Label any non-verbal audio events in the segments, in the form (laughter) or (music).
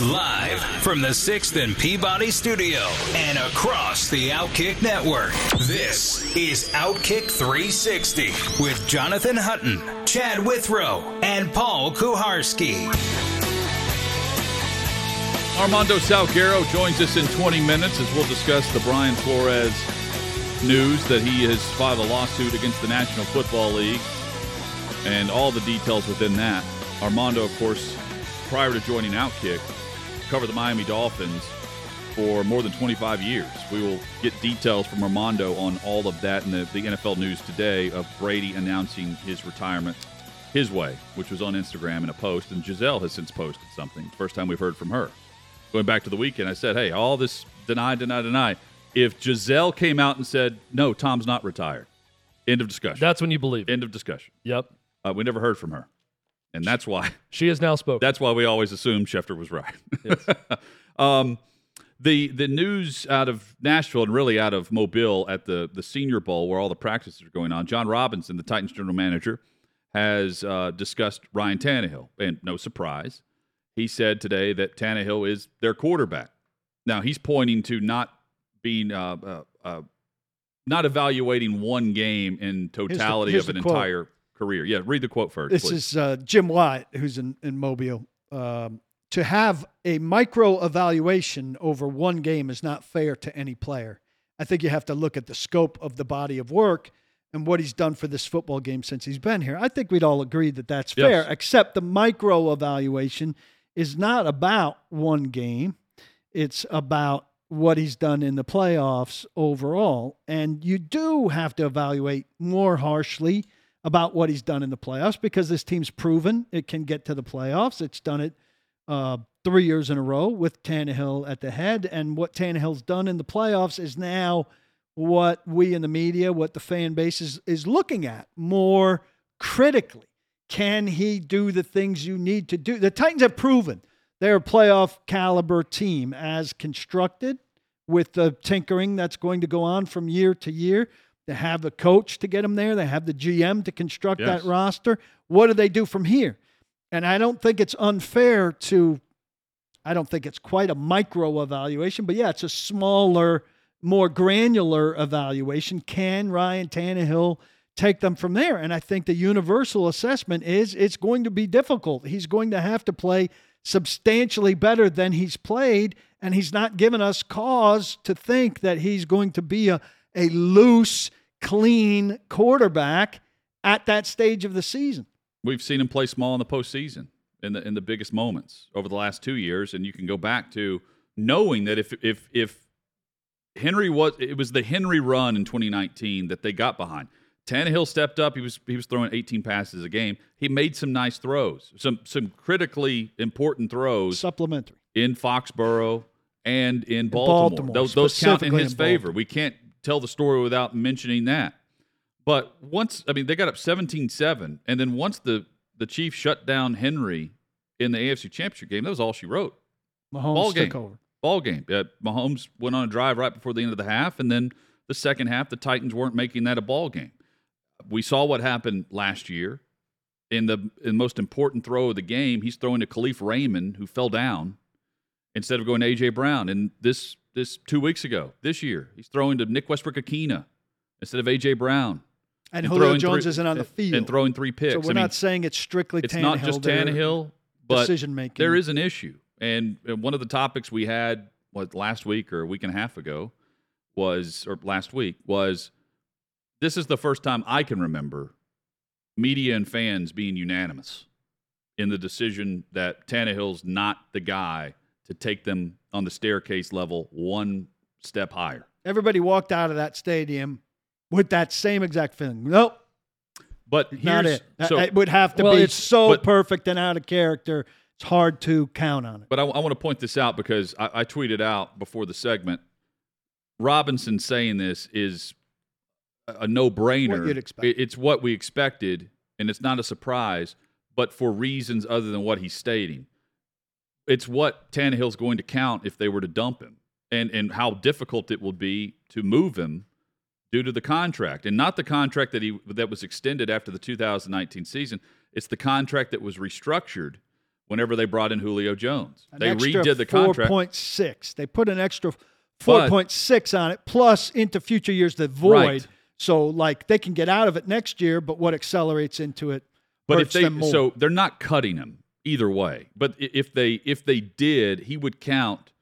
Live from the 6th and Peabody Studio and across the Outkick Network, this is Outkick 360 with Jonathan Hutton, Chad Withrow, and Paul Kuharsky. Armando Salguero joins us in 20 minutes as we'll discuss the Brian Flores news that he has filed a lawsuit against the National Football League and all the details within that. Armando, of course, prior to joining Outkick, covered the Miami Dolphins for more than 25 years. We will get details from Armando on all of that in the, the NFL news today of Brady announcing his retirement his way, which was on Instagram in a post, and Gisele has since posted something. First time we've heard from her. Going back to the weekend, I said, hey, all this deny, deny, deny. If Gisele came out and said, no, Tom's not retired, end of discussion. That's when you believe. End of discussion. Yep. Uh, we never heard from her. And that's why She has now spoken. that's why we always assumed Schefter was right. Yes. (laughs) um, the the news out of Nashville and really out of Mobile at the the Senior Bowl where all the practices are going on. Jon Robinson, the Titans general manager, has uh, discussed Ryan Tannehill, and no surprise, he said today that Tannehill is their quarterback. Now he's pointing to not being uh, uh, uh, not evaluating one game in totality here's of an the entire career. Yeah, read the quote first. This please. is uh, Jim Wyatt, who's in, in Mobile. Um, to have a micro evaluation over one game is not fair to any player. I think you have to look at the scope of the body of work and what he's done for this football game since he's been here. I think we'd all agree that that's Yes. fair, except the micro evaluation is not about one game, it's about what he's done in the playoffs overall. And you do have to evaluate more harshly about what he's done in the playoffs because this team's proven it can get to the playoffs. It's done it uh, three years in a row with Tannehill at the head. And what Tannehill's done in the playoffs is now what we in the media, what the fan base is, is looking at more critically. Can he do the things you need to do? The Titans have proven they're a playoff caliber team as constructed with the tinkering that's going to go on from year to year. They have the coach to get them there. They have the GM to construct Yes. that roster. What do they do from here? And I don't think it's unfair to, I don't think it's quite a micro evaluation, but yeah, it's a smaller, more granular evaluation. Can Ryan Tannehill take them from there? And I think the universal assessment is it's going to be difficult. He's going to have to play substantially better than he's played, and he's not given us cause to think that he's going to be a, a loose, clean quarterback at that stage of the season. We've seen him play small in the postseason in the in the biggest moments over the last two years, and you can go back to knowing that if if if Henry was it was the Henry run in 2019 that they got behind. Tannehill stepped up. He was he was throwing 18 passes a game. He made some nice throws, some some critically important throws Supplementary. in Foxborough and in Baltimore. Baltimore, those those count in his in favor. We can't tell the story without mentioning that. But once I mean they got up 17-7 and then once the the Chiefs shut down Henry in the AFC Championship game, that was all she wrote. Mahomes Ball took game. over. Ball game. Uh, Mahomes went on a drive right before the end of the half and then the second half the Titans weren't making that a ball game. We saw what happened last year. In the, in the most important throw of the game, he's throwing to Kalif Raymond, who fell down, instead of going to AJ Brown. And this this two weeks ago, this year, he's throwing to Nick Westbrook-Ikhine instead of AJ Brown. And, And Julio Jones three- isn't on the field. and throwing three picks. So we're I mean, not saying it's strictly it's Tannehill. not just Tannehill, but decision making. there is an issue. And uh, one of the topics we had what last week or a week and a half ago was, or last week was, this is the first time I can remember media and fans being unanimous in the decision that Tannehill's not the guy to take them on the staircase level one step higher. Everybody walked out of that stadium with that same exact feeling. Nope, But here's not it. So it would have to Well, be it's- so but- perfect and out of character. It's hard to count on it. But I, I want to point this out because I, I tweeted out before the segment. Robinson saying this is a, a no-brainer. What you'd expect. It's what we expected, and it's not a surprise. But for reasons other than what he's stating, it's what Tannehill's going to count if they were to dump him, and and how difficult it will be to move him due to the contract, and not the contract that he that was extended after the 2019 season. It's the contract that was restructured whenever they brought in Julio Jones. An they redid the contract. 4.6. They put an extra 4.6 on it, plus into future years the void. Right. So, like, they can get out of it next year, but what accelerates into it But if they so they're not cutting him either way. But if they if they did, he would count.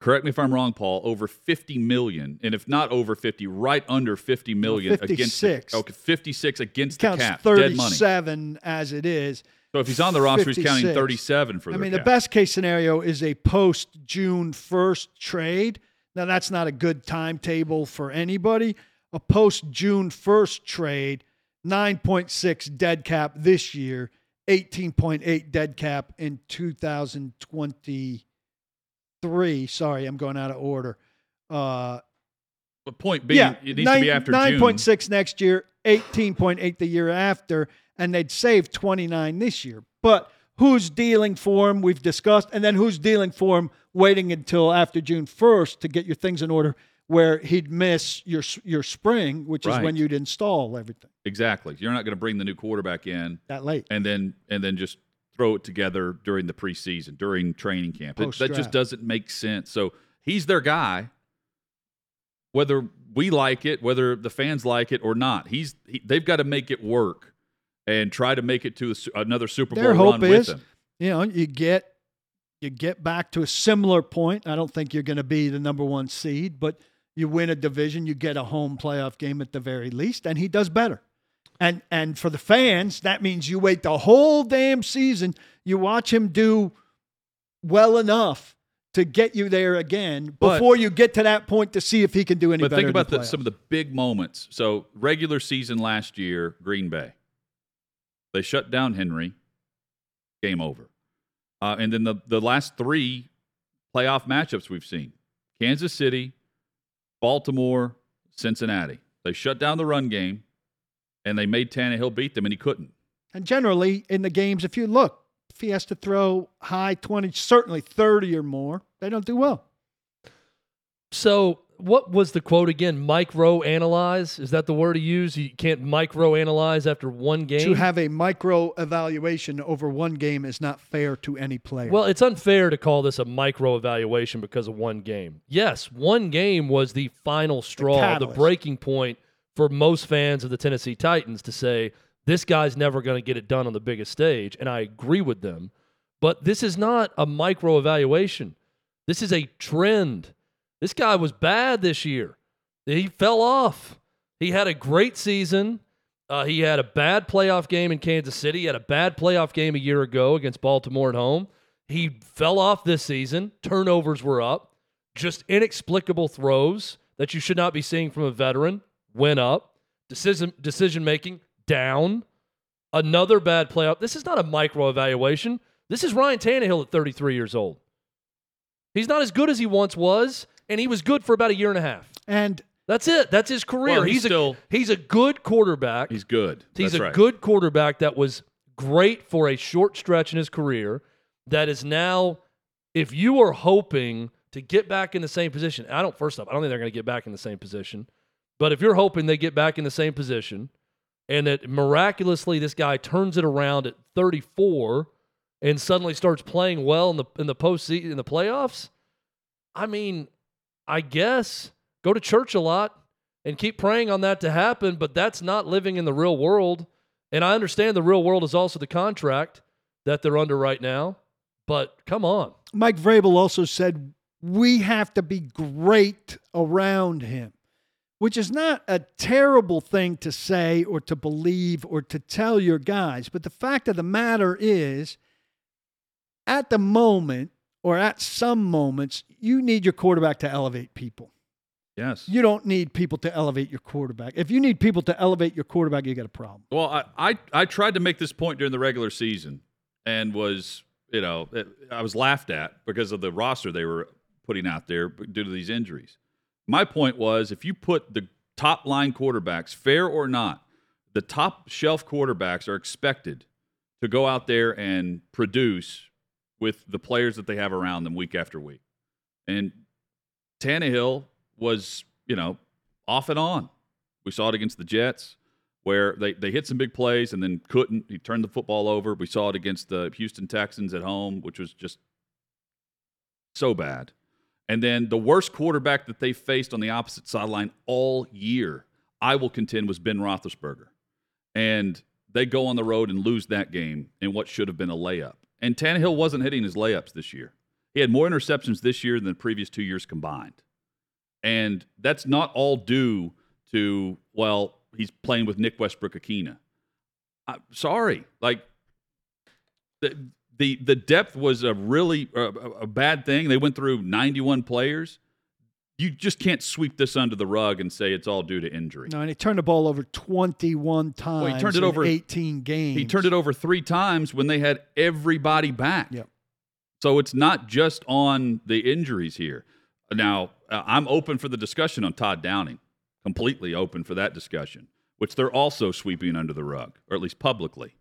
Correct me if I'm wrong, Paul. Over 50 million, and if not over 50, right under 50 million against the, 56. okay, 56 against the cap, dead money. 37 as it is. So if he's on the roster, he's counting 37 for I mean, cap. the best case scenario is a post June 1st trade. Now, that's not a good timetable for anybody. A post June 1st trade, 9.6 dead cap this year, 18.8 dead cap in 2023. Sorry, I'm going out of order. Uh, But point being, yeah, it needs to be after nine June. point six next year, eighteen point eight the year after, and they'd save twenty nine this year. But who's dealing for him? We've discussed, and then who's dealing for him? Waiting until after June first to get your things in order, where he'd miss your your spring, which is when you'd install everything Exactly. You're not going to bring the new quarterback in that late. and then and then just throw it together during the preseason, during training camp. It- that just doesn't make sense. So he's their guy, whether we like it, whether the fans like it or not. He's he, they've got to make it work and try to make it to a another Super Their Bowl hope run is, you know, you get you get back to a similar point. I don't think you're going to be the number one seed, but you win a division, you get a home playoff game at the very least, and he does better. And and for the fans, that means you wait the whole damn season. You watch him do well enough to get you there again But- before you get to that point to see if he can do any But better. think about the the, some of the big moments. So regular season last year, Green Bay, they shut down Henry. Game over. Uh, and then the the last three playoff matchups we've seen: Kansas City, Baltimore, Cincinnati. They shut down the run game, and they made Tannehill beat them, and he couldn't. And generally in the games, if you look, if he has to throw high 20, certainly 30 or more, they don't do well. So, what was the quote again? Micro analyze? Is that the word he use? You can't micro analyze after one game? To have a micro evaluation over one game is not fair to any player. Well, it's unfair to call this a micro evaluation because of one game. Yes, one game was the final straw, the, catalyst. breaking point for most fans of the Tennessee Titans to say, this guy's never going to get it done on the biggest stage. And I agree with them. But this is not a micro evaluation. This is a trend. This guy was bad this year. He fell off. He had a great season. Uh, he had a bad playoff game in Kansas City. He had a bad playoff game a year ago against Baltimore at home. He fell off this season. Turnovers were up. Just inexplicable throws that you should not be seeing from a veteran went up. Decision decision making down. Another bad playoff. This is not a micro evaluation. This is Ryan Tannehill at 33 years old. He's not as good as he once was, and he was good for about a year and a half. and That's it. That's his career. Well, he's he's still- a he's a good quarterback. He's good. He's That's a right. good quarterback that was great for a short stretch in his career. That is now, if you are hoping to get back in the same position, I don't. First off, I don't think they're going to get back in the same position. But if you're hoping they get back in the same position, and that miraculously this guy turns it around at 34 and suddenly starts playing well in the in the postseason in the playoffs, I mean, I guess go to church a lot and keep praying on that to happen, but that's not living in the real world. And I understand the real world is also the contract that they're under right now, but come on. Mike Vrabel also said we have to be great around him, which is not a terrible thing to say or to believe or to tell your guys. But the fact of the matter is, at the moment or at some moments, you need your quarterback to elevate people. Yes. You don't need people to elevate your quarterback. If you need people to elevate your quarterback, you got a problem. Well, I, I I tried to make this point during the regular season and was you know, it, I was laughed at because of the roster they were putting out there due to these injuries. My point was if you put the top line quarterbacks, fair or not, the top shelf quarterbacks are expected to go out there and produce with the players that they have around them week after week. And Tannehill was, you know, off and on. We saw it against the Jets where they, they hit some big plays and then couldn't. He turned the football over. We saw it against the Houston Texans at home, which was just so bad. And then the worst quarterback that they faced on the opposite sideline all year, I will contend, was Ben Roethlisberger. And they go on the road and lose that game in what should have been a layup. And Tannehill wasn't hitting his layups this year. He had more interceptions this year than the previous two years combined. And that's not all due to, well, he's playing with Nick Westbrook-Ikhine. I'm sorry. Like, the, the, the depth was a really a, a bad thing. They went through 91 players. You just can't sweep this under the rug and say it's all due to injury. No, and he turned the ball over 21 times. Well, he turned it over 18 games. He turned it over three times when they had everybody back. Yep. So it's not just on the injuries here. Now, uh, I'm open for the discussion on Todd Downing, completely open for that discussion, which they're also sweeping under the rug, or at least publicly.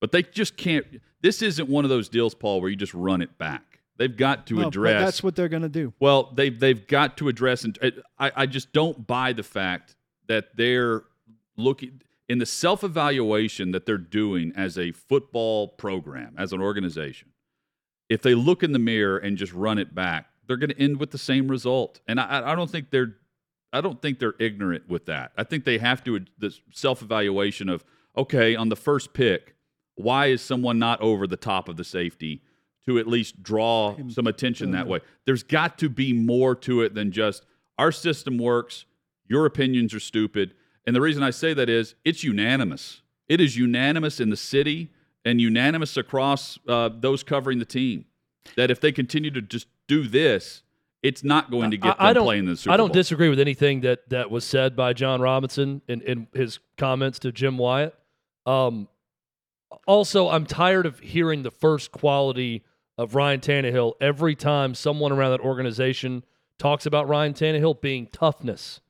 But they just can't. This isn't one of those deals, Paul, where you just run it back. They've got to No, address. That's what they're going to do. Well, they've they've got to address, and I, I just don't buy the fact that they're looking in the self evaluation that they're doing as a football program, as an organization. If they look in the mirror and just run it back, they're going to end with the same result. And I, I don't think they're I don't think they're ignorant with that. I think they have to the self evaluation of okay on the first pick, why is someone not over the top of the safety? to at least draw some attention that way. There's got to be more to it than just our system works, your opinions are stupid. And the reason I say that is it's unanimous. It is unanimous in the city and unanimous across uh, those covering the team that if they continue to just do this, it's not going to get I, I them don't, playing in the Super I don't Bowl. disagree with anything that that was said by Jon Robinson in, in his comments to Jim Wyatt. Um, also, I'm tired of hearing the first quality of Ryan Tannehill every time someone around that organization talks about Ryan Tannehill being toughness.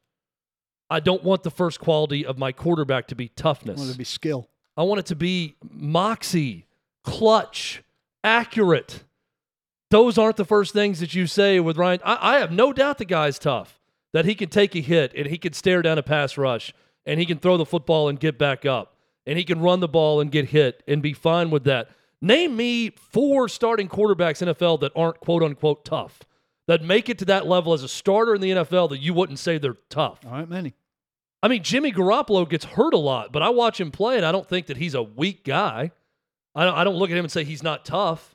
I don't want the first quality of my quarterback to be toughness. I want it to be skill. I want it to be moxie, clutch, accurate. Those aren't the first things that you say with Ryan. I, I have no doubt the guy's tough, that he can take a hit and he can stare down a pass rush and he can throw the football and get back up and he can run the ball and get hit and be fine with that. Name me four starting quarterbacks NFL that aren't quote unquote tough, that make it to that level as a starter in the NFL that you wouldn't say they're tough. All right, many. I mean, Jimmy Garoppolo gets hurt a lot, but I watch him play and I don't think that he's a weak guy. I don't, I don't look at him and say he's not tough.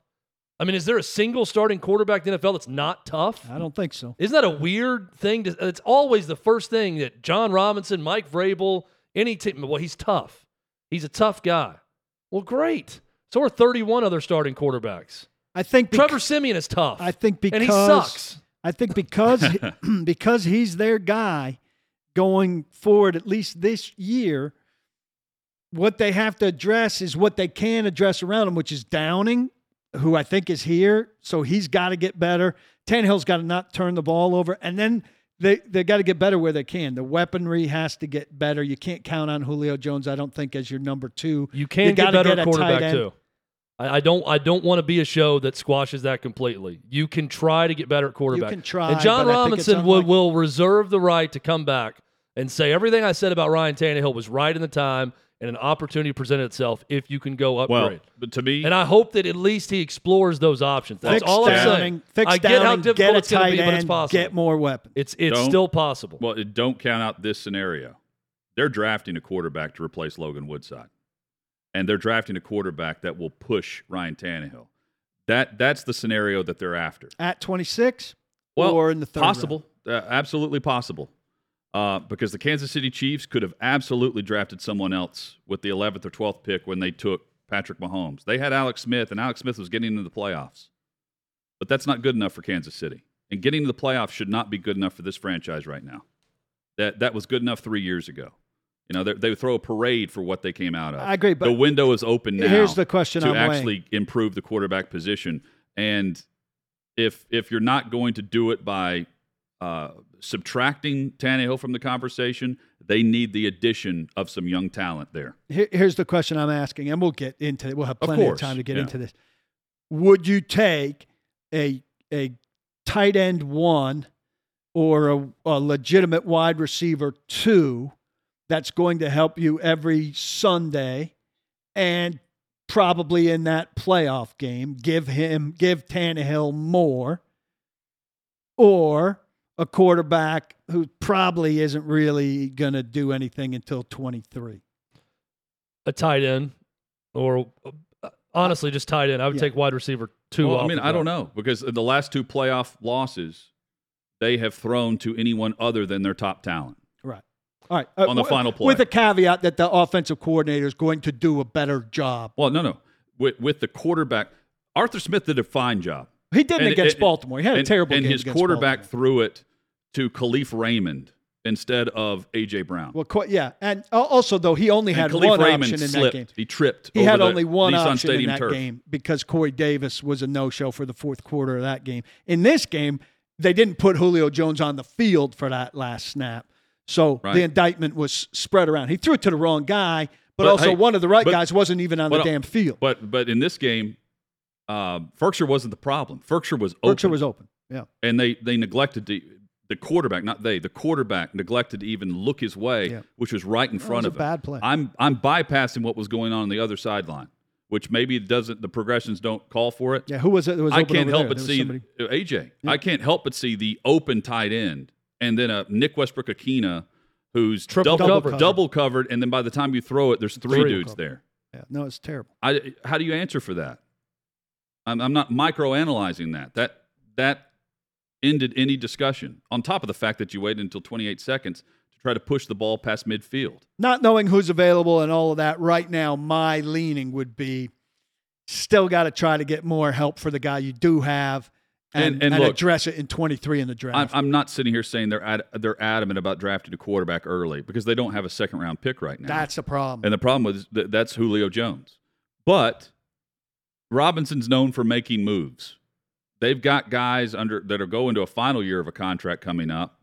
I mean, is there a single starting quarterback in the NFL that's not tough? I don't think so. Isn't that a weird thing? To, it's always the first thing that Jon Robinson, Mike Vrabel, any team. Well, he's tough. He's a tough guy. Well, great. So are 31 other starting quarterbacks. I think bec- Trevor Siemian is tough. I think because and he sucks. I think because (laughs) (clears throat) because he's their guy going forward at least this year. What they have to address is what they can address around him, which is Downing, who I think is here. So he's got to get better. Tannehill's got to not turn the ball over, and then they they got to get better where they can. The weaponry has to get better. You can't count on Julio Jones, I don't think, as your number two. You can't get gotta better get at a tight quarterback end. too. I, I don't. I don't want to be a show that squashes that completely. You can try to get better at quarterback. can try, And Jon but I think it's Robinson will, will reserve the right to come back and say everything I said about Ryan Tannehill was right in the time, and an opportunity presented itself if you can go well, upgrade. but to me, and I hope that at least he explores those options. That's Fix all I'm saying. Fix I get how difficult get a it's going to tight be, but it's end, possible. get more weapons. It's it's Don't- still possible. Well, it- don't count out this scenario. They're drafting a quarterback to replace Logan Woodside, and they're drafting a quarterback that will push Ryan Tannehill. That that's the scenario that they're after. At 26 Well, or in the third possible, uh, absolutely possible, uh, because the Kansas City Chiefs could have absolutely drafted someone else with the 11th or 12th pick when they took Patrick Mahomes. They had Alex Smith, and Alex Smith was getting into the playoffs, but that's not good enough for Kansas City. And getting to the playoffs should not be good enough for this franchise right now. That that was good enough three years ago. You know, they, they throw a parade for what they came out of. I agree, but the window is open now. here's the question to I'm weighing. actually improve the quarterback position. And if if you're not going to do it by uh, subtracting Tannehill from the conversation, they need the addition of some young talent there. Here- here's the question I'm asking, and we'll get into it. We'll have plenty of, course, time to get yeah. into this. Would you take a a tight end one or a, a legitimate wide receiver two that's going to help you every Sunday and probably in that playoff game give him give Tannehill more or a quarterback who probably isn't really going to do anything until 23 A tight end, or uh, honestly, just tight end. I would Yeah. take wide receiver two. Well, off I mean, I don't know because in the last two playoff losses, they have thrown to anyone other than their top talent. All right. Uh, On the w- final play. With a caveat that the offensive coordinator is going to do a better job. Well, no, no. With, with the quarterback, Arthur Smith did a fine job. He didn't And- against and- Baltimore. He had a and, terrible And game And his quarterback Baltimore. threw it to Kalif Raymond instead of AJ Brown. Well, yeah, and also though he only and had Kalif one Raymond option in slipped. that game. He tripped. He over had the only one Nissan option Stadium in that turf. game because Corey Davis was a no-show for the fourth quarter of that game. In this game, they didn't put Julio Jones on the field for that last snap, so Right. the indictment was spread around. He threw it to the wrong guy, but, But, also hey, one of the right but- guys wasn't even on the damn field. But but in this game, uh, Firkser wasn't the problem. Firkser was open. Firkser was open. Yeah. and they they neglected to, the quarterback, not they, the quarterback neglected to even look his way, Yeah. which was right in front of him. bad play. I'm I'm bypassing what was going on on the other sideline, which maybe doesn't the progressions don't call for it. Yeah, who was it? that was I can't help there? but There see somebody- uh, AJ. I can't help but see the open tight end, and then a Nick Westbrook-Ikhine, who's Triple double covered. double covered, and then by the time you throw it, there's three Three. dudes there. Yeah, no, it's terrible. I, how do you answer for that? I'm, I'm not microanalyzing that. That that ended any discussion. On top of the fact that you waited until 28 seconds to try to push the ball past midfield. Not knowing who's available and all of that right now, my leaning would be still got to try to get more help for the guy you do have and, And- and and look, address it in 23 in the draft. I'm, I'm not sitting here saying they're ad, they're adamant about drafting a quarterback early because they don't have a second round pick right now. That's the problem. And the problem is that that's Julio Jones. But Robinson's known for making moves. They've got guys under that are going to a final year of a contract coming up.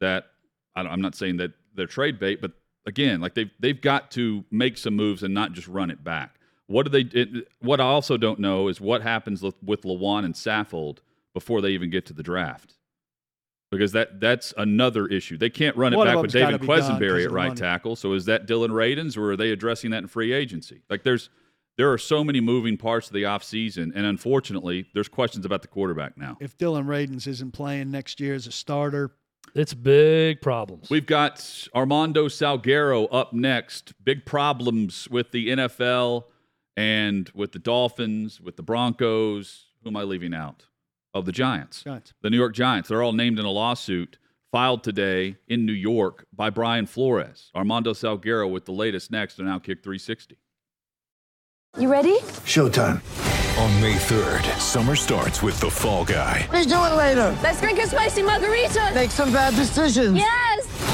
That I don't- I'm not saying that they're trade bait, but again, like they've they've got to make some moves and not just run it back. What do they? It, what I also don't know is what happens with, with Lewan and Saffold before they even get to the draft, because that that's another issue. They can't run it One back with David be Quessenberry at right money. tackle. So is that Dillon Radunz, or are they addressing that in free agency? Like there's there are so many moving parts of the offseason, and unfortunately, there's questions about the quarterback now. if Dillon Radunz isn't playing next year as a starter, It's big problems. We've got Armando Salguero up next. Big problems with the NFL and with the Dolphins, with the Broncos. Who am I leaving out? Oh, the Giants. Giants. The New York Giants. They're all named in a lawsuit filed today in New York by Brian Flores. Armando Salguero with the latest next on Outkick 360. You ready? Showtime. On May 3rd, summer starts with The Fall Guy. Let's do it later. Let's drink a spicy margarita. Make some bad decisions. Yes.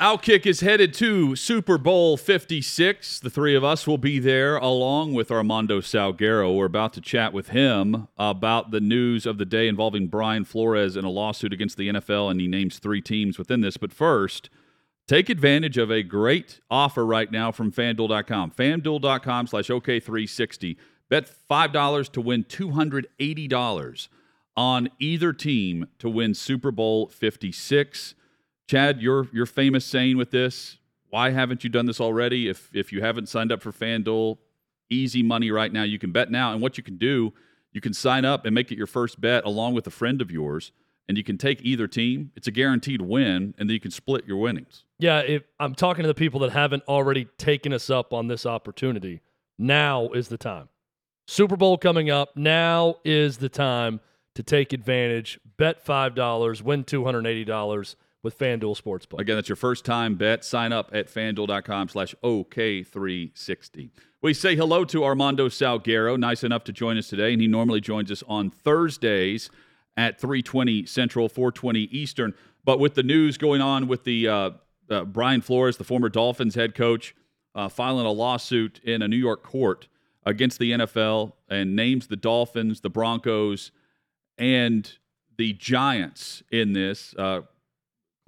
Outkick is headed to Super Bowl 56. The three of us will be there along with Armando Salguero. We're about to chat with him about the news of the day involving Brian Flores in a lawsuit against the NFL, and he names three teams within this. But first, take advantage of a great offer right now from FanDuel.com. FanDuel.com slash OK360. Bet $5 to win $280 on either team to win Super Bowl 56. Chad, your your famous saying with this, why haven't you done this already? If if you haven't signed up for FanDuel, easy money right now. You can bet now. And what you can do, you can sign up and make it your first bet along with a friend of yours, and you can take either team. It's a guaranteed win, and then you can split your winnings. Yeah, if I'm talking to the people that haven't already taken us up on this opportunity, now is the time. Super Bowl coming up. Now is the time to take advantage. Bet $5, win $280 with FanDuel Sportsbook. Again, that's your first time bet. Sign up at fanduel.com slash OK360. We say hello to Armando Salguero, nice enough to join us today, and he normally joins us on Thursdays at 320 Central, 420 Eastern. But with the news going on with the uh, uh, Brian Flores, the former Dolphins head coach, uh, filing a lawsuit in a New York court against the NFL and names the Dolphins, the Broncos, and the Giants in this, uh,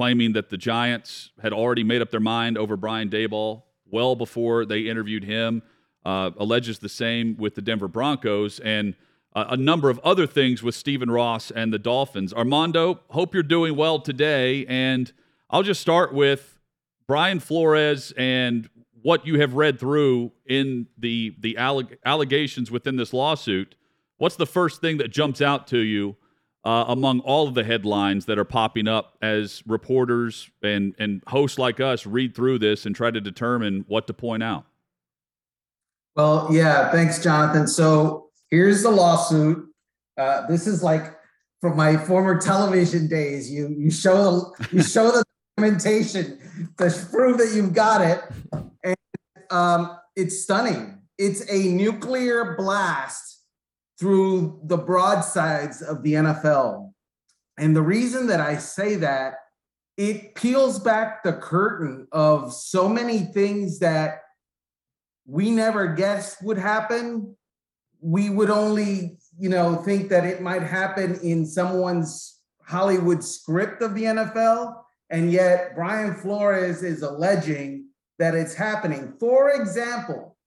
claiming that the Giants had already made up their mind over Brian Daboll well before they interviewed him. Uh, alleges the same with the Denver Broncos and uh, a number of other things with Stephen Ross and the Dolphins. Armando, hope you're doing well today. And I'll just start with Brian Flores and what you have read through in the the alleg- allegations within this lawsuit. What's the first thing that jumps out to you uh, among all of the headlines that are popping up as reporters and and hosts like us read through this and try to determine what to point out? Well, yeah, thanks, Jonathan. So here's the lawsuit. Uh, this is like from my former television days. You you show the you show the documentation to prove that you've got it, and um, it's stunning. It's a nuclear blast through the broadsides of the NFL, and the reason that I say that it peels back the curtain of so many things that we never guessed would happen. We would only, you know, think that it might happen in someone's Hollywood script of the NFL. And yet Brian Flores is alleging that it's happening. For example,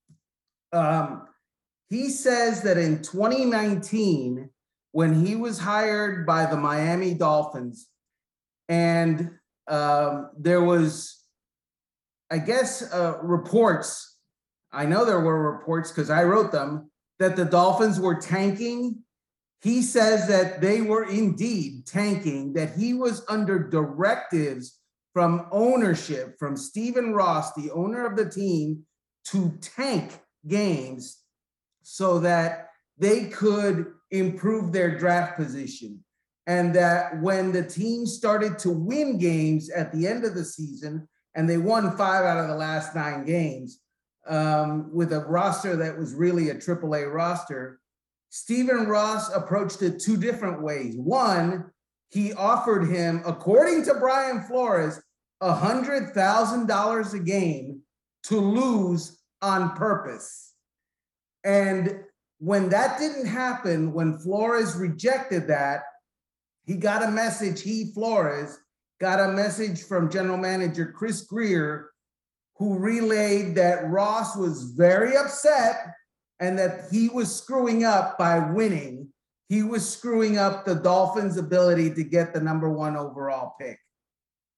um, he says that in 2019, when he was hired by the Miami Dolphins, and um, there was, I guess, uh, reports I know there were reports because I wrote them that the Dolphins were tanking. He says that they were indeed tanking, that he was under directives from ownership, from Stephen Ross, the owner of the team, to tank games so that they could improve their draft position. And that when the team started to win games at the end of the season, and they won five out of the last nine games, um, with a roster that was really a AAA roster, Stephen Ross approached it two different ways. One, he offered him, according to Brian Flores, $100,000 a game to lose on purpose. And when that didn't happen, when Flores rejected that, he got a message, he, Flores, got a message from general manager Chris Grier, who relayed that Ross was very upset and that he was screwing up by winning. He was screwing up the Dolphins' ability to get the number one overall pick.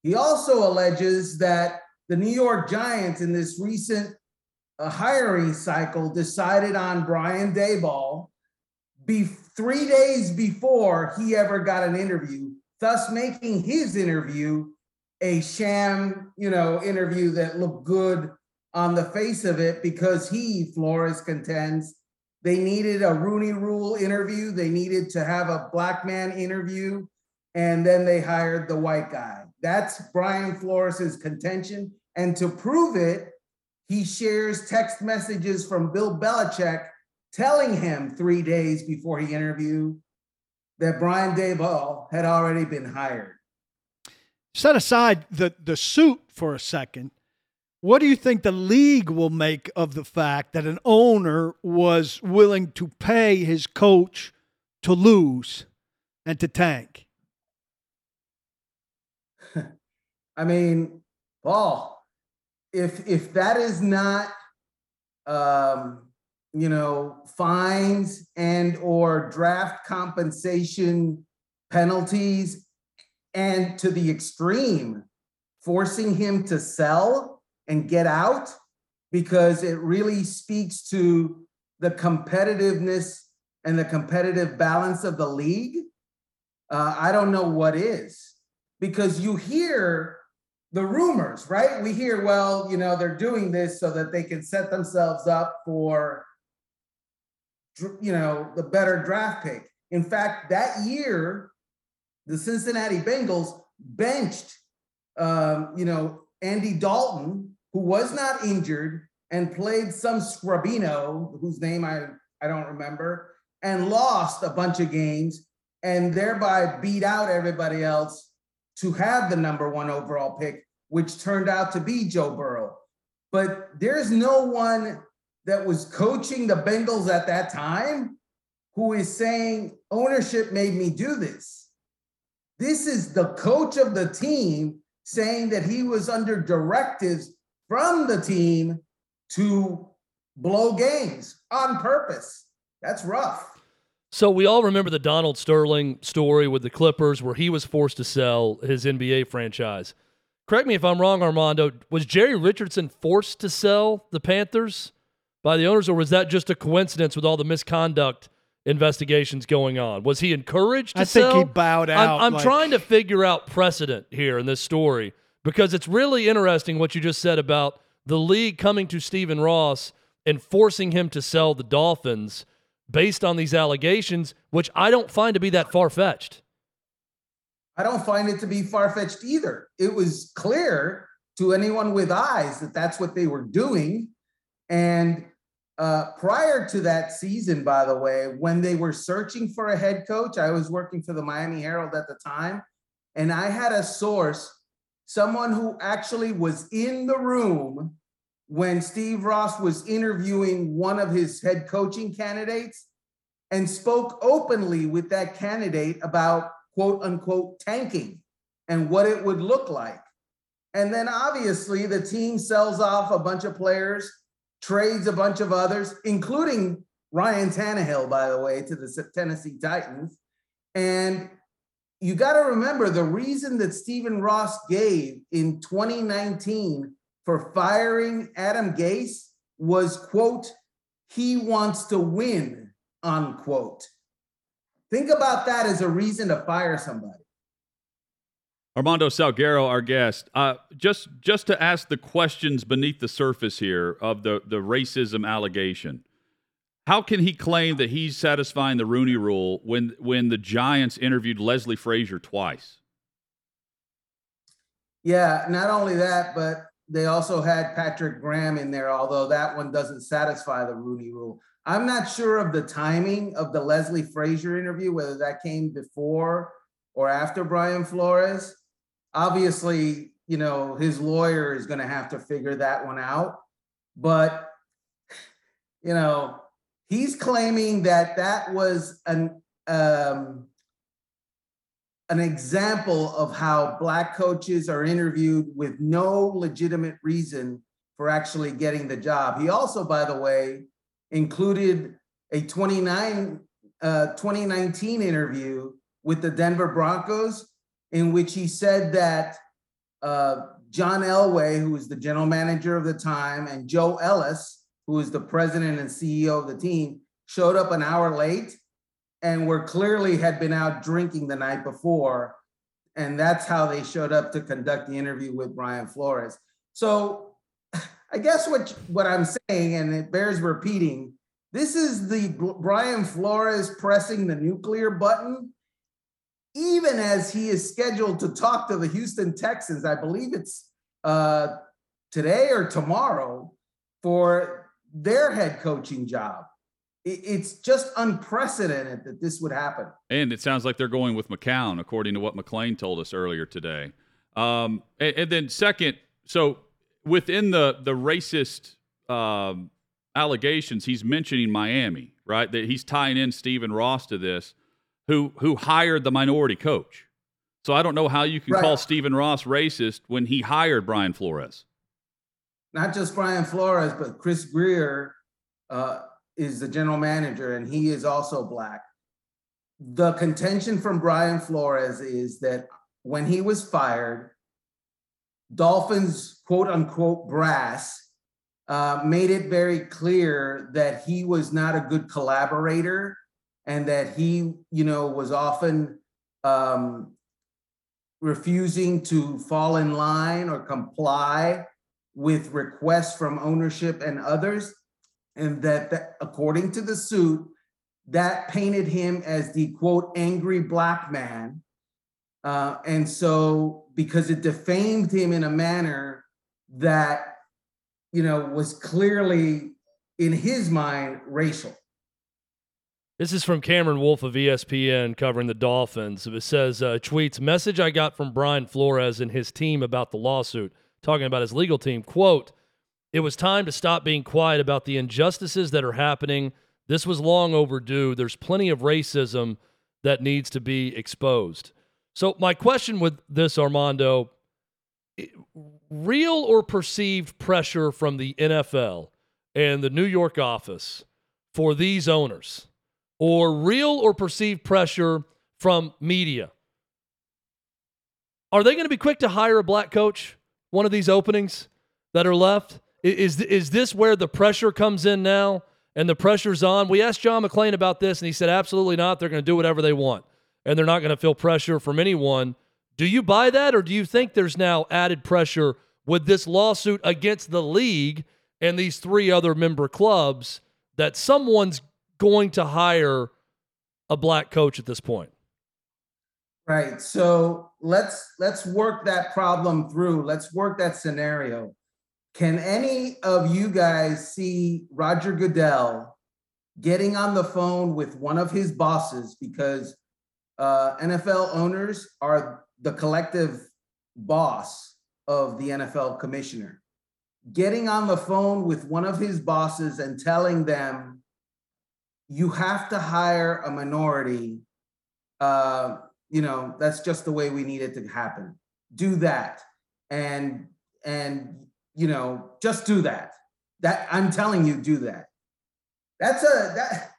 He also alleges that the New York Giants, in this recent uh, hiring cycle, decided on Brian Daboll be three days before he ever got an interview, thus making his interview a sham, you know, interview that looked good on the face of it because he, Flores, contends they needed a Rooney Rule interview. They needed to have a black man interview. And then they hired the white guy. That's Brian Flores's contention. And to prove it, he shares text messages from Bill Belichick telling him three days before he interviewed that Brian Daboll had already been hired set aside the, the suit for a second. What do you think the league will make of the fact that an owner was willing to pay his coach to lose and to tank? (laughs) I mean, Paul, if if that is not um, you know, fines and or draft compensation penalties and to the extreme, forcing him to sell and get out because it really speaks to the competitiveness and the competitive balance of the league. Uh, I don't know what is because you hear the rumors, right? We hear, well, you know, they're doing this so that they can set themselves up for, you know, the better draft pick. In fact, that year, the Cincinnati Bengals benched, um, you know, Andy Dalton, who was not injured and played some Scrubino, whose name I, I don't remember, and lost a bunch of games and thereby beat out everybody else to have the number one overall pick, which turned out to be Joe Burrow. But there's no one that was coaching the Bengals at that time who is saying ownership made me do this. This is the coach of the team saying that he was under directives from the team to blow games on purpose. That's rough. So we all remember the Donald Sterling story with the Clippers where he was forced to sell his NBA franchise. Correct me if I'm wrong, Armando. Was Jerry Richardson forced to sell the Panthers by the owners, or was that just a coincidence with all the misconduct investigations going on? Was he encouraged to sell? I sell? think he bowed out. I'm, I'm like- trying to figure out precedent here in this story because it's really interesting what you just said about the league coming to Stephen Ross and forcing him to sell the Dolphins based on these allegations, which I don't find to be that far fetched. I don't find it to be far fetched either. It was clear to anyone with eyes that that's what they were doing. And uh, prior to that season, by the way, when they were searching for a head coach, I was working for the Miami Herald at the time, and I had a source, someone who actually was in the room when Steve Ross was interviewing one of his head coaching candidates and spoke openly with that candidate about quote unquote tanking and what it would look like. And then obviously the team sells off a bunch of players, trades a bunch of others, including Ryan Tannehill, by the way, to the Tennessee Titans. And you got to remember the reason that Stephen Ross gave in 2019 for firing Adam Gase was, quote, he wants to win, unquote. Think about that as a reason to fire somebody. Armando Salguero, our guest, uh, just just to ask the questions beneath the surface here of the the racism allegation. How can he claim that he's satisfying the Rooney Rule when when the Giants interviewed Leslie Frazier twice? Yeah, not only that, but they also had Patrick Graham in there, although that one doesn't satisfy the Rooney Rule. I'm not sure of the timing of the Leslie Frazier interview, whether that came before or after Brian Flores. Obviously, you know, his lawyer is going to have to figure that one out. But, you know, he's claiming that that was an, um, an example of how black coaches are interviewed with no legitimate reason for actually getting the job. He also, by the way, included a 29, uh, 2019 interview with the Denver Broncos, in which he said that uh, John Elway, who was the general manager of the time, and Joe Ellis, who was the president and CEO of the team, showed up an hour late and were clearly had been out drinking the night before. And that's how they showed up to conduct the interview with Brian Flores. So (sighs) I guess what, what I'm saying, and it bears repeating, this is the Brian Flores pressing the nuclear button, even as he is scheduled to talk to the Houston Texans. I believe it's uh, today or tomorrow for their head coaching job. It's just unprecedented that this would happen. And it sounds like they're going with McCown, according to what McLean told us earlier today. Um, and, and, then second, so within the the racist um, allegations, he's mentioning Miami, right? That he's tying in Stephen Ross to this, who who hired the minority coach. So I don't know how you can right. call Stephen Ross racist when he hired Brian Flores. Not just Brian Flores, but Chris Grier. uh, is the general manager, and he is also black. The contention from Brian Flores is that when he was fired, Dolphins quote unquote brass uh, made it very clear that he was not a good collaborator and that he, you know, was often um, refusing to fall in line or comply with requests from ownership and others. And that, that according to the suit, that painted him as the quote angry black man. Uh, and so, because it defamed him in a manner that, you know, was clearly in his mind racial. This is from Cameron Wolfe of ESPN covering the Dolphins. It says, uh, tweets, message I got from Brian Flores and his team about the lawsuit, talking about his legal team. Quote, it was time to stop being quiet about the injustices that are happening. This was long overdue. There's plenty of racism that needs to be exposed. So, my question with this, Armando real or perceived pressure from the NFL and the New York office for these owners? or real or perceived pressure from media. Are they going to be quick to hire a black coach? One of these openings that are left? Is, is this where the pressure comes in now and the pressure's on? We asked John McClain about this and he said, absolutely not. They're going to do whatever they want and they're not going to feel pressure from anyone. Do you buy that or do you think there's now added pressure with this lawsuit against the league and these three other member clubs that someone's going to hire a black coach at this point? Right. So let's let's work that problem through. Let's work that scenario. Can any of you guys see Roger Goodell getting on the phone with one of his bosses because uh, NFL owners are the collective boss of the NFL commissioner? Getting on the phone with one of his bosses and telling them you have to hire a minority. Uh, you know, that's just the way we need it to happen. Do that. And and you know, just do that. That I'm telling you, do that. That's a that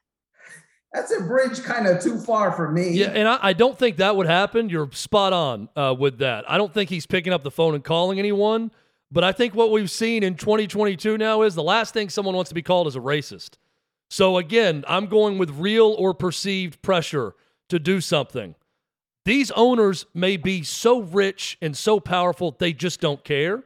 (laughs) that's a bridge kind of too far for me. Yeah, and I, I, don't think that would happen. You're spot on uh, with that. I don't think he's picking up the phone and calling anyone. But I think what we've seen in 2022 now is the last thing someone wants to be called is a racist. So again, I'm going with real or perceived pressure to do something. These owners may be so rich and so powerful, they just don't care.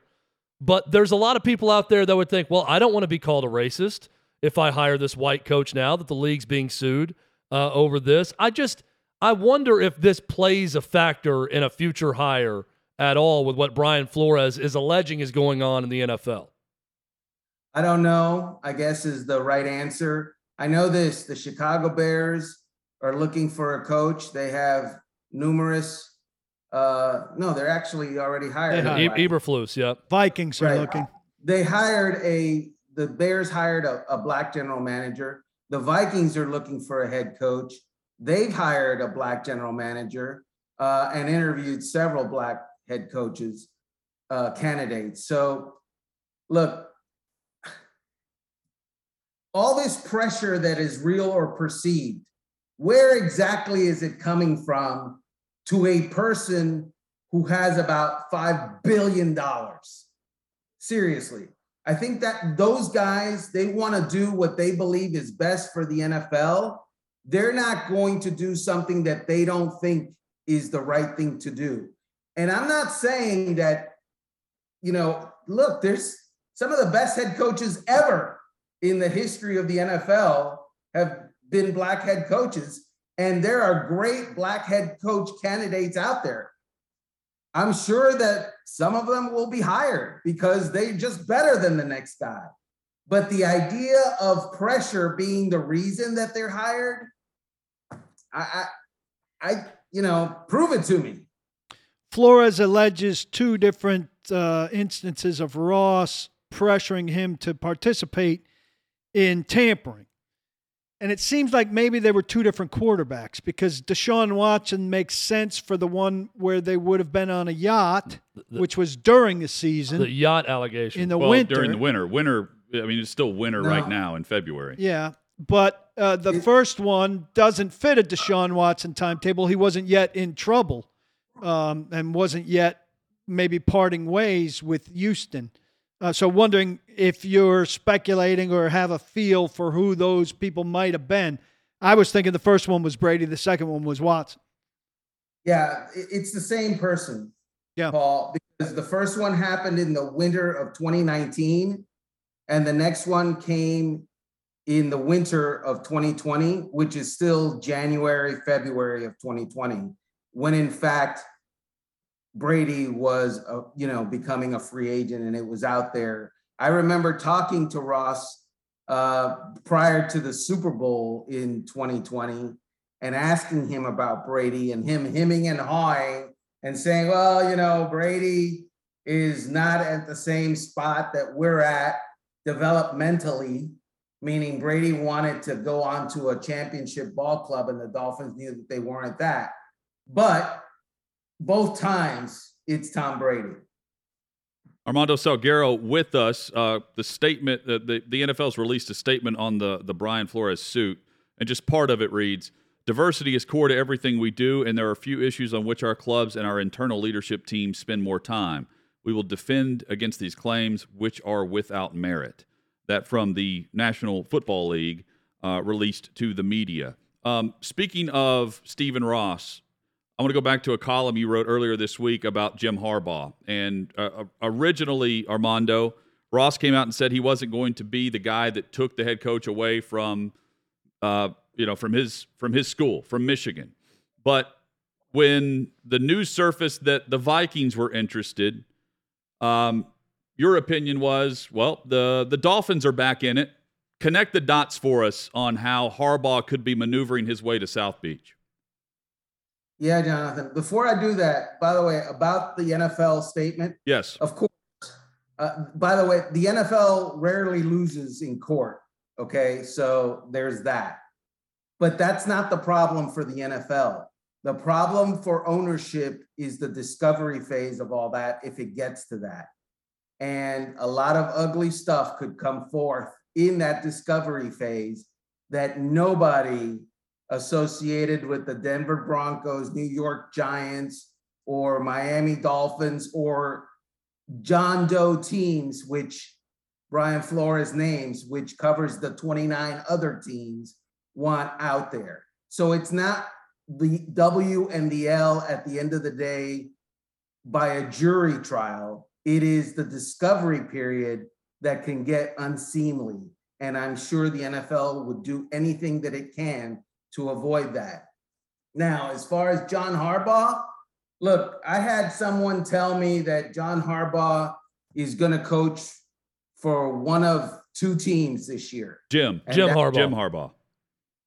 But there's a lot of people out there that would think, well, I don't want to be called a racist if I hire this white coach now that the league's being sued uh, over this. I just, I wonder if this plays a factor in a future hire at all with what Brian Flores is alleging is going on in the NFL. I don't know, I guess is the right answer. I know this the Chicago Bears are looking for a coach. They have numerous uh no, they're actually already hired. Yeah, e- Eberflus, yep. Vikings are right. looking. They hired a the Bears hired a, a black general manager. The Vikings are looking for a head coach. They've hired a black general manager uh, and interviewed several black head coaches uh, candidates. So, look, all this pressure that is real or perceived, where exactly is it coming from to a person who has about $5 billion? Seriously. I think that those guys, they want to do what they believe is best for the NFL. They're not going to do something that they don't think is the right thing to do. And I'm not saying that, you know, look, there's some of the best head coaches ever in the history of the NFL have been black head coaches. And there are great black head coach candidates out there. I'm sure that some of them will be hired because they're just better than the next guy. But the idea of pressure being the reason that they're hired, I, I, I you know, prove it to me. Flores alleges two different uh, instances of Ross pressuring him to participate in tampering. And it seems like maybe they were two different quarterbacks because Deshaun Watson makes sense for the one where they would have been on a yacht, the, which was during the season. The yacht allegation. In the well, winter. During the winter. Winter, I mean, it's still winter no. right now in February. Yeah. But uh, the it, first one doesn't fit a Deshaun Watson timetable. He wasn't yet in trouble um, and wasn't yet maybe parting ways with Houston. Uh, so, wondering if you're speculating or have a feel for who those people might have been. I was thinking the first one was Brady, the second one was Watson. Yeah, it's the same person, yeah. Paul, because the first one happened in the winter of 2019, and the next one came in the winter of 2020, which is still January, February of 2020, when in fact Brady was, a, you know, becoming a free agent and it was out there. I remember talking to Ross uh, prior to the Super Bowl in 2020 and asking him about Brady and him hemming and hawing and saying, well, you know, Brady is not at the same spot that we're at developmentally, meaning Brady wanted to go on to a championship ball club and the Dolphins knew that they weren't that. But both times it's Tom Brady. Armando Salguero with us. Uh, the statement, uh, the, the NFL's released a statement on the, the Brian Flores suit, and just part of it reads Diversity is core to everything we do, and there are a few issues on which our clubs and our internal leadership team spend more time. We will defend against these claims, which are without merit. That from the National Football League, uh, released to the media. Um, speaking of Stephen Ross, I want to go back to a column you wrote earlier this week about Jim Harbaugh. And uh, uh, originally, Armando, Ross came out and said he wasn't going to be the guy that took the head coach away from, uh, you know, from his from his school, from Michigan. But when the news surfaced that the Vikings were interested, um, your opinion was, well, the the Dolphins are back in it. Connect the dots for us on how Harbaugh could be maneuvering his way to South Beach. Yeah, Jonathan. Before I do that, by the way, about the NFL statement. Yes. Of course. Uh, by the way, the NFL rarely loses in court. Okay. So there's that. But that's not the problem for the NFL. The problem for ownership is the discovery phase of all that, if it gets to that. And a lot of ugly stuff could come forth in that discovery phase that nobody associated with the Denver Broncos, New York Giants, or Miami Dolphins, or John Doe teams, which Brian Flores names, which covers the 29 other teams, want out there. So it's not the W and the L at the end of the day by a jury trial. It is the discovery period that can get unseemly. And I'm sure the NFL would do anything that it can to avoid that. Now, as far as John Harbaugh, look, I had someone tell me that John Harbaugh is going to coach for one of two teams this year. Jim, and Jim that, Harbaugh. Jim Harbaugh.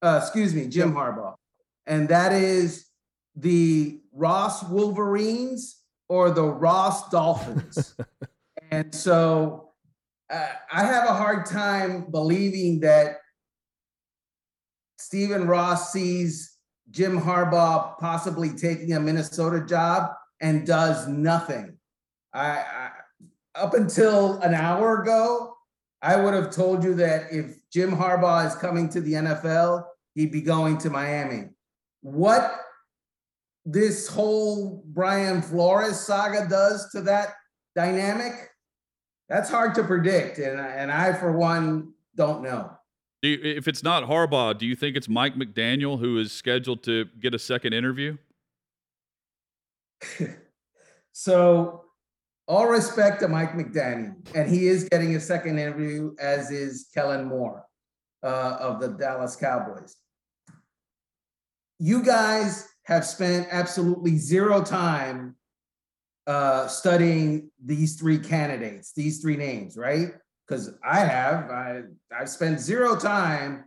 Uh, excuse me, Jim Harbaugh. And that is the Ross Wolverines or the Ross Dolphins. (laughs) and so uh, I have a hard time believing that Stephen Ross sees Jim Harbaugh possibly taking a Minnesota job and does nothing. I, I up until an hour ago, I would have told you that if Jim Harbaugh is coming to the NFL, he'd be going to Miami. What this whole Brian Flores saga does to that dynamic, that's hard to predict. And, and I, for one, don't know. You, if it's not Harbaugh, do you think it's Mike McDaniel who is scheduled to get a second interview? (laughs) so, all respect to Mike McDaniel, and he is getting a second interview, as is Kellen Moore uh, of the Dallas Cowboys. You guys have spent absolutely zero time uh, studying these three candidates, these three names, right? Because I have. I I've spent zero time.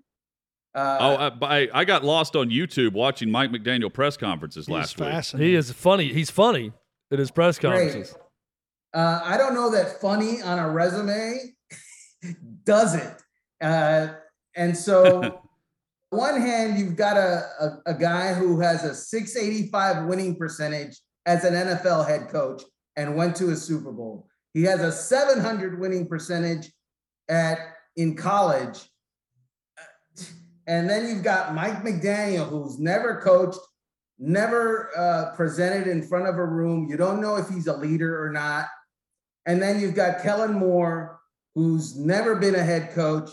Uh, oh, I, I got lost on YouTube watching Mike McDaniel press conferences last week. He is funny. He's funny at his press conferences. Uh, I don't know that funny on a resume (laughs) does it. Uh, and so, (laughs) one hand, you've got a, a, a guy who has a 685 winning percentage as an NFL head coach and went to a Super Bowl. He has a 700 winning percentage at in college. And then you've got Mike McDaniel, who's never coached, never uh, presented in front of a room. You don't know if he's a leader or not. And then you've got Kellen Moore, who's never been a head coach,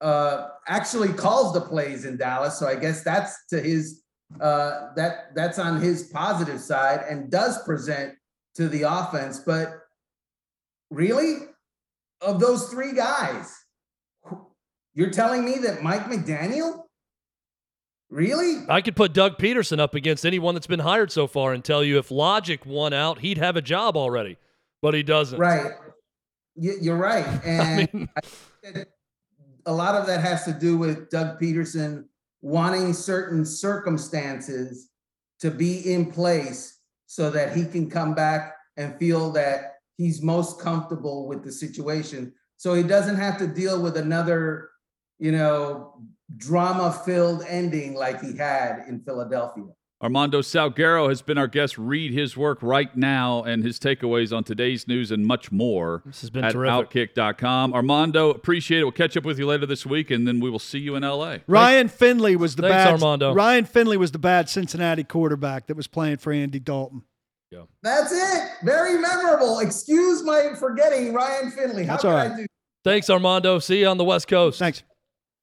uh, actually calls the plays in Dallas. So I guess that's to his uh, that that's on his positive side and does present to the offense. But really, of those three guys, You're telling me that Mike McDaniel? Really? I could put Doug Pederson up against anyone that's been hired so far and tell you if Logic won out, he'd have a job already, but he doesn't. Right. You- You're right. (laughs) And I a lot of that has to do with Doug Pederson wanting certain circumstances to be in place so that he can come back and feel that he's most comfortable with the situation. So he doesn't have to deal with another, you know, drama filled ending like he had in Philadelphia. Armando Salguero has been our guest. Read his work right now and his takeaways on today's news and much more This has been at terrific. Outkick.com. Armando, appreciate it. We'll catch up with you later this week, and then we will see you in LA. Ryan Finley was the Thanks, bad Armando. Ryan Finley was the bad Cincinnati quarterback that was playing for Andy Dalton. That's it. Very memorable. Excuse my forgetting Ryan Finley. How That's could all I do? Thanks, Armando. See you on the West Coast. Thanks.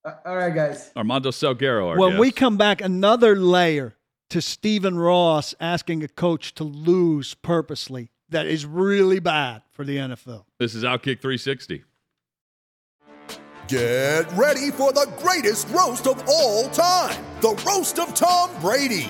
Uh, all right, guys. Armando Salguero, when guest. we come back, another layer to Stephen Ross asking a coach to lose purposely that is really bad for the NFL. This is Outkick 360. Get ready for the greatest roast of all time the Roast of Tom Brady,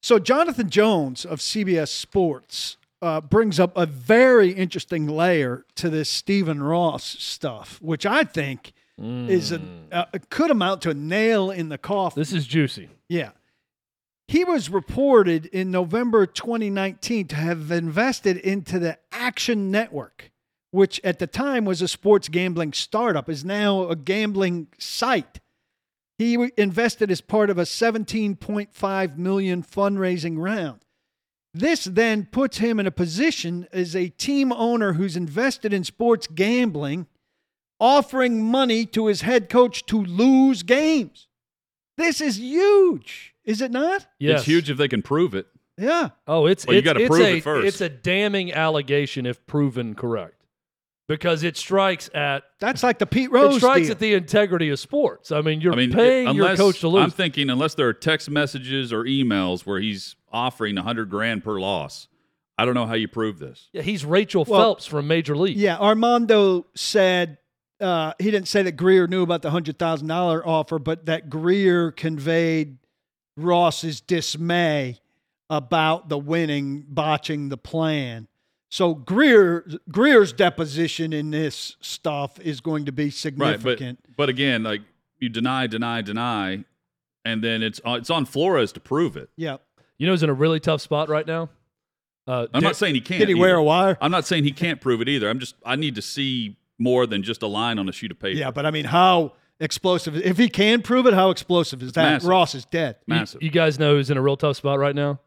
So, Jonathan Jones of CBS Sports uh, brings up a very interesting layer to this Stephen Ross stuff, which I think is a, uh, could amount to a nail in the coffin. This is juicy. Yeah. He was reported in November 2019 to have invested into the Action Network, which at the time was a sports gambling startup, is now a gambling site. He invested as part of a 17.5 million fundraising round. This then puts him in a position as a team owner who's invested in sports gambling, offering money to his head coach to lose games. This is huge, is it not? Yes. It's huge if they can prove it. Yeah. Oh, it's Well, you gotta it's prove a, it first. It's a damning allegation if proven correct, because it strikes at That's like the Pete Rose it strikes deal. at the integrity of sports. I mean, you're I mean, paying your unless, coach to lose. I'm thinking unless there are text messages or emails where he's offering a 100 grand per loss. I don't know how you prove this. yeah, he's Rachel Well, Phelps from Major League. Yeah, Armando said uh, he didn't say that Grier knew about the hundred thousand dollar offer, but that Grier conveyed Ross's dismay about the winning botching the plan. So Grier Grier's deposition in this stuff is going to be significant. Right, significant. but but again, like you deny, deny, deny, and then it's uh, it's on Flores to prove it. yeah. You know, he's in a really tough spot right now. Uh, I'm Dar- not saying he can't. Did he wear either. a wire? I'm not saying he can't prove it either. I'm just I need to see more than just a line on a sheet of paper. Yeah, but I mean, how explosive? If he can prove it, how explosive is that? Massive. Ross is dead. you, massive. you guys know who's in a real tough spot right now?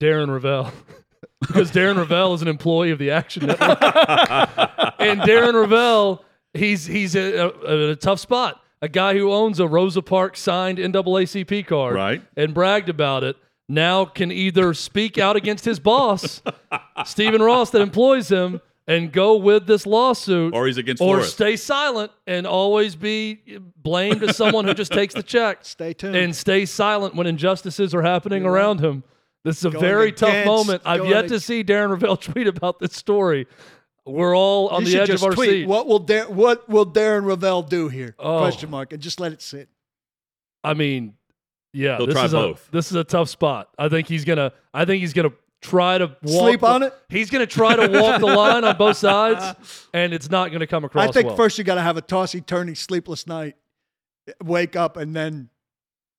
Darren Rovell. (laughs) because Darren Rovell is an employee of the Action Network. (laughs) and Darren Rovell, he's he's a, a, a tough spot. A guy who owns a Rosa Parks signed NAACP card, Right. and bragged about it, now can either speak out against his boss, (laughs) Stephen Ross, that employs him, and go with this lawsuit, Or he's against or Flores. stay silent and always be blamed as someone who just takes the check Stay tuned. and stay silent when injustices are happening You're around him. This is a Going very tough moment. I've yet to ag- see Darren Rovell (laughs) tweet about this story. We're all on you the should edge just of our tweet, seat. What will Dar- what will Darren Rovell do here? Oh. Question mark, and just let it sit. I mean, yeah, He'll this try is both. a this is a tough spot. I think he's gonna. I think he's gonna try to walk Sleep the- on it? He's gonna try to walk the line on both sides, (laughs) and it's not gonna come across. I think well. first you got to have a tossy turny sleepless night, wake up, and then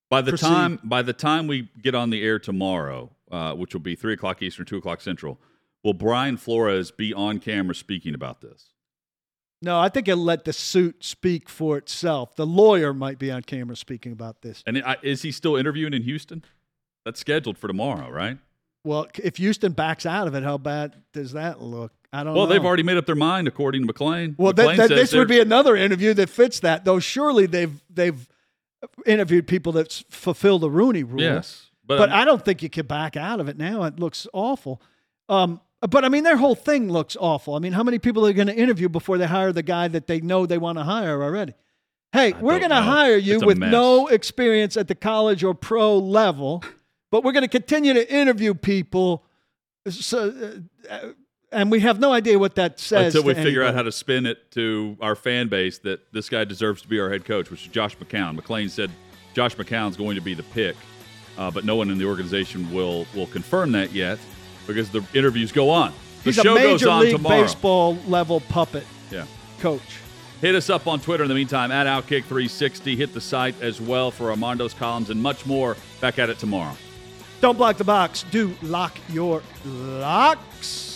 By the Proceed. time by the time we get on the air tomorrow, uh, which will be three o'clock Eastern, two o'clock Central, will Brian Flores be on camera speaking about this? no, I think he'll let the suit speak for itself. The lawyer might be on camera speaking about this. And is he still interviewing in Houston? That's scheduled for tomorrow, right? Well, if Houston backs out of it, how bad does that look? I don't know. Well, know. they've already made up their mind, according to McClain. Well, McClain that, that, this would be another interview that fits that. Though surely they've they've interviewed people that fulfill the Rooney rule. Yes, but, but, I don't think you can back out of it now. It looks awful. Um, but I mean, their whole thing looks awful. I mean, how many people are going to interview before they hire the guy that they know they want to hire already? Hey, we're going to hire you with mess. no experience at the college or pro level, but we're going to continue to interview people. So, uh, and we have no idea what that says until we figure out how to spin it to our fan base that this guy deserves to be our head coach, which is Josh McCown. McClain said Josh McCown's going to be the pick, uh, but no one in the organization will will confirm that yet because the interviews go on. The He's show a major goes on league tomorrow. baseball level puppet Yeah. coach. Hit us up on Twitter in the meantime at Outkick360. Hit the site as well for Armando's columns and much more. Back at it tomorrow. Don't block the box. Do lock your locks.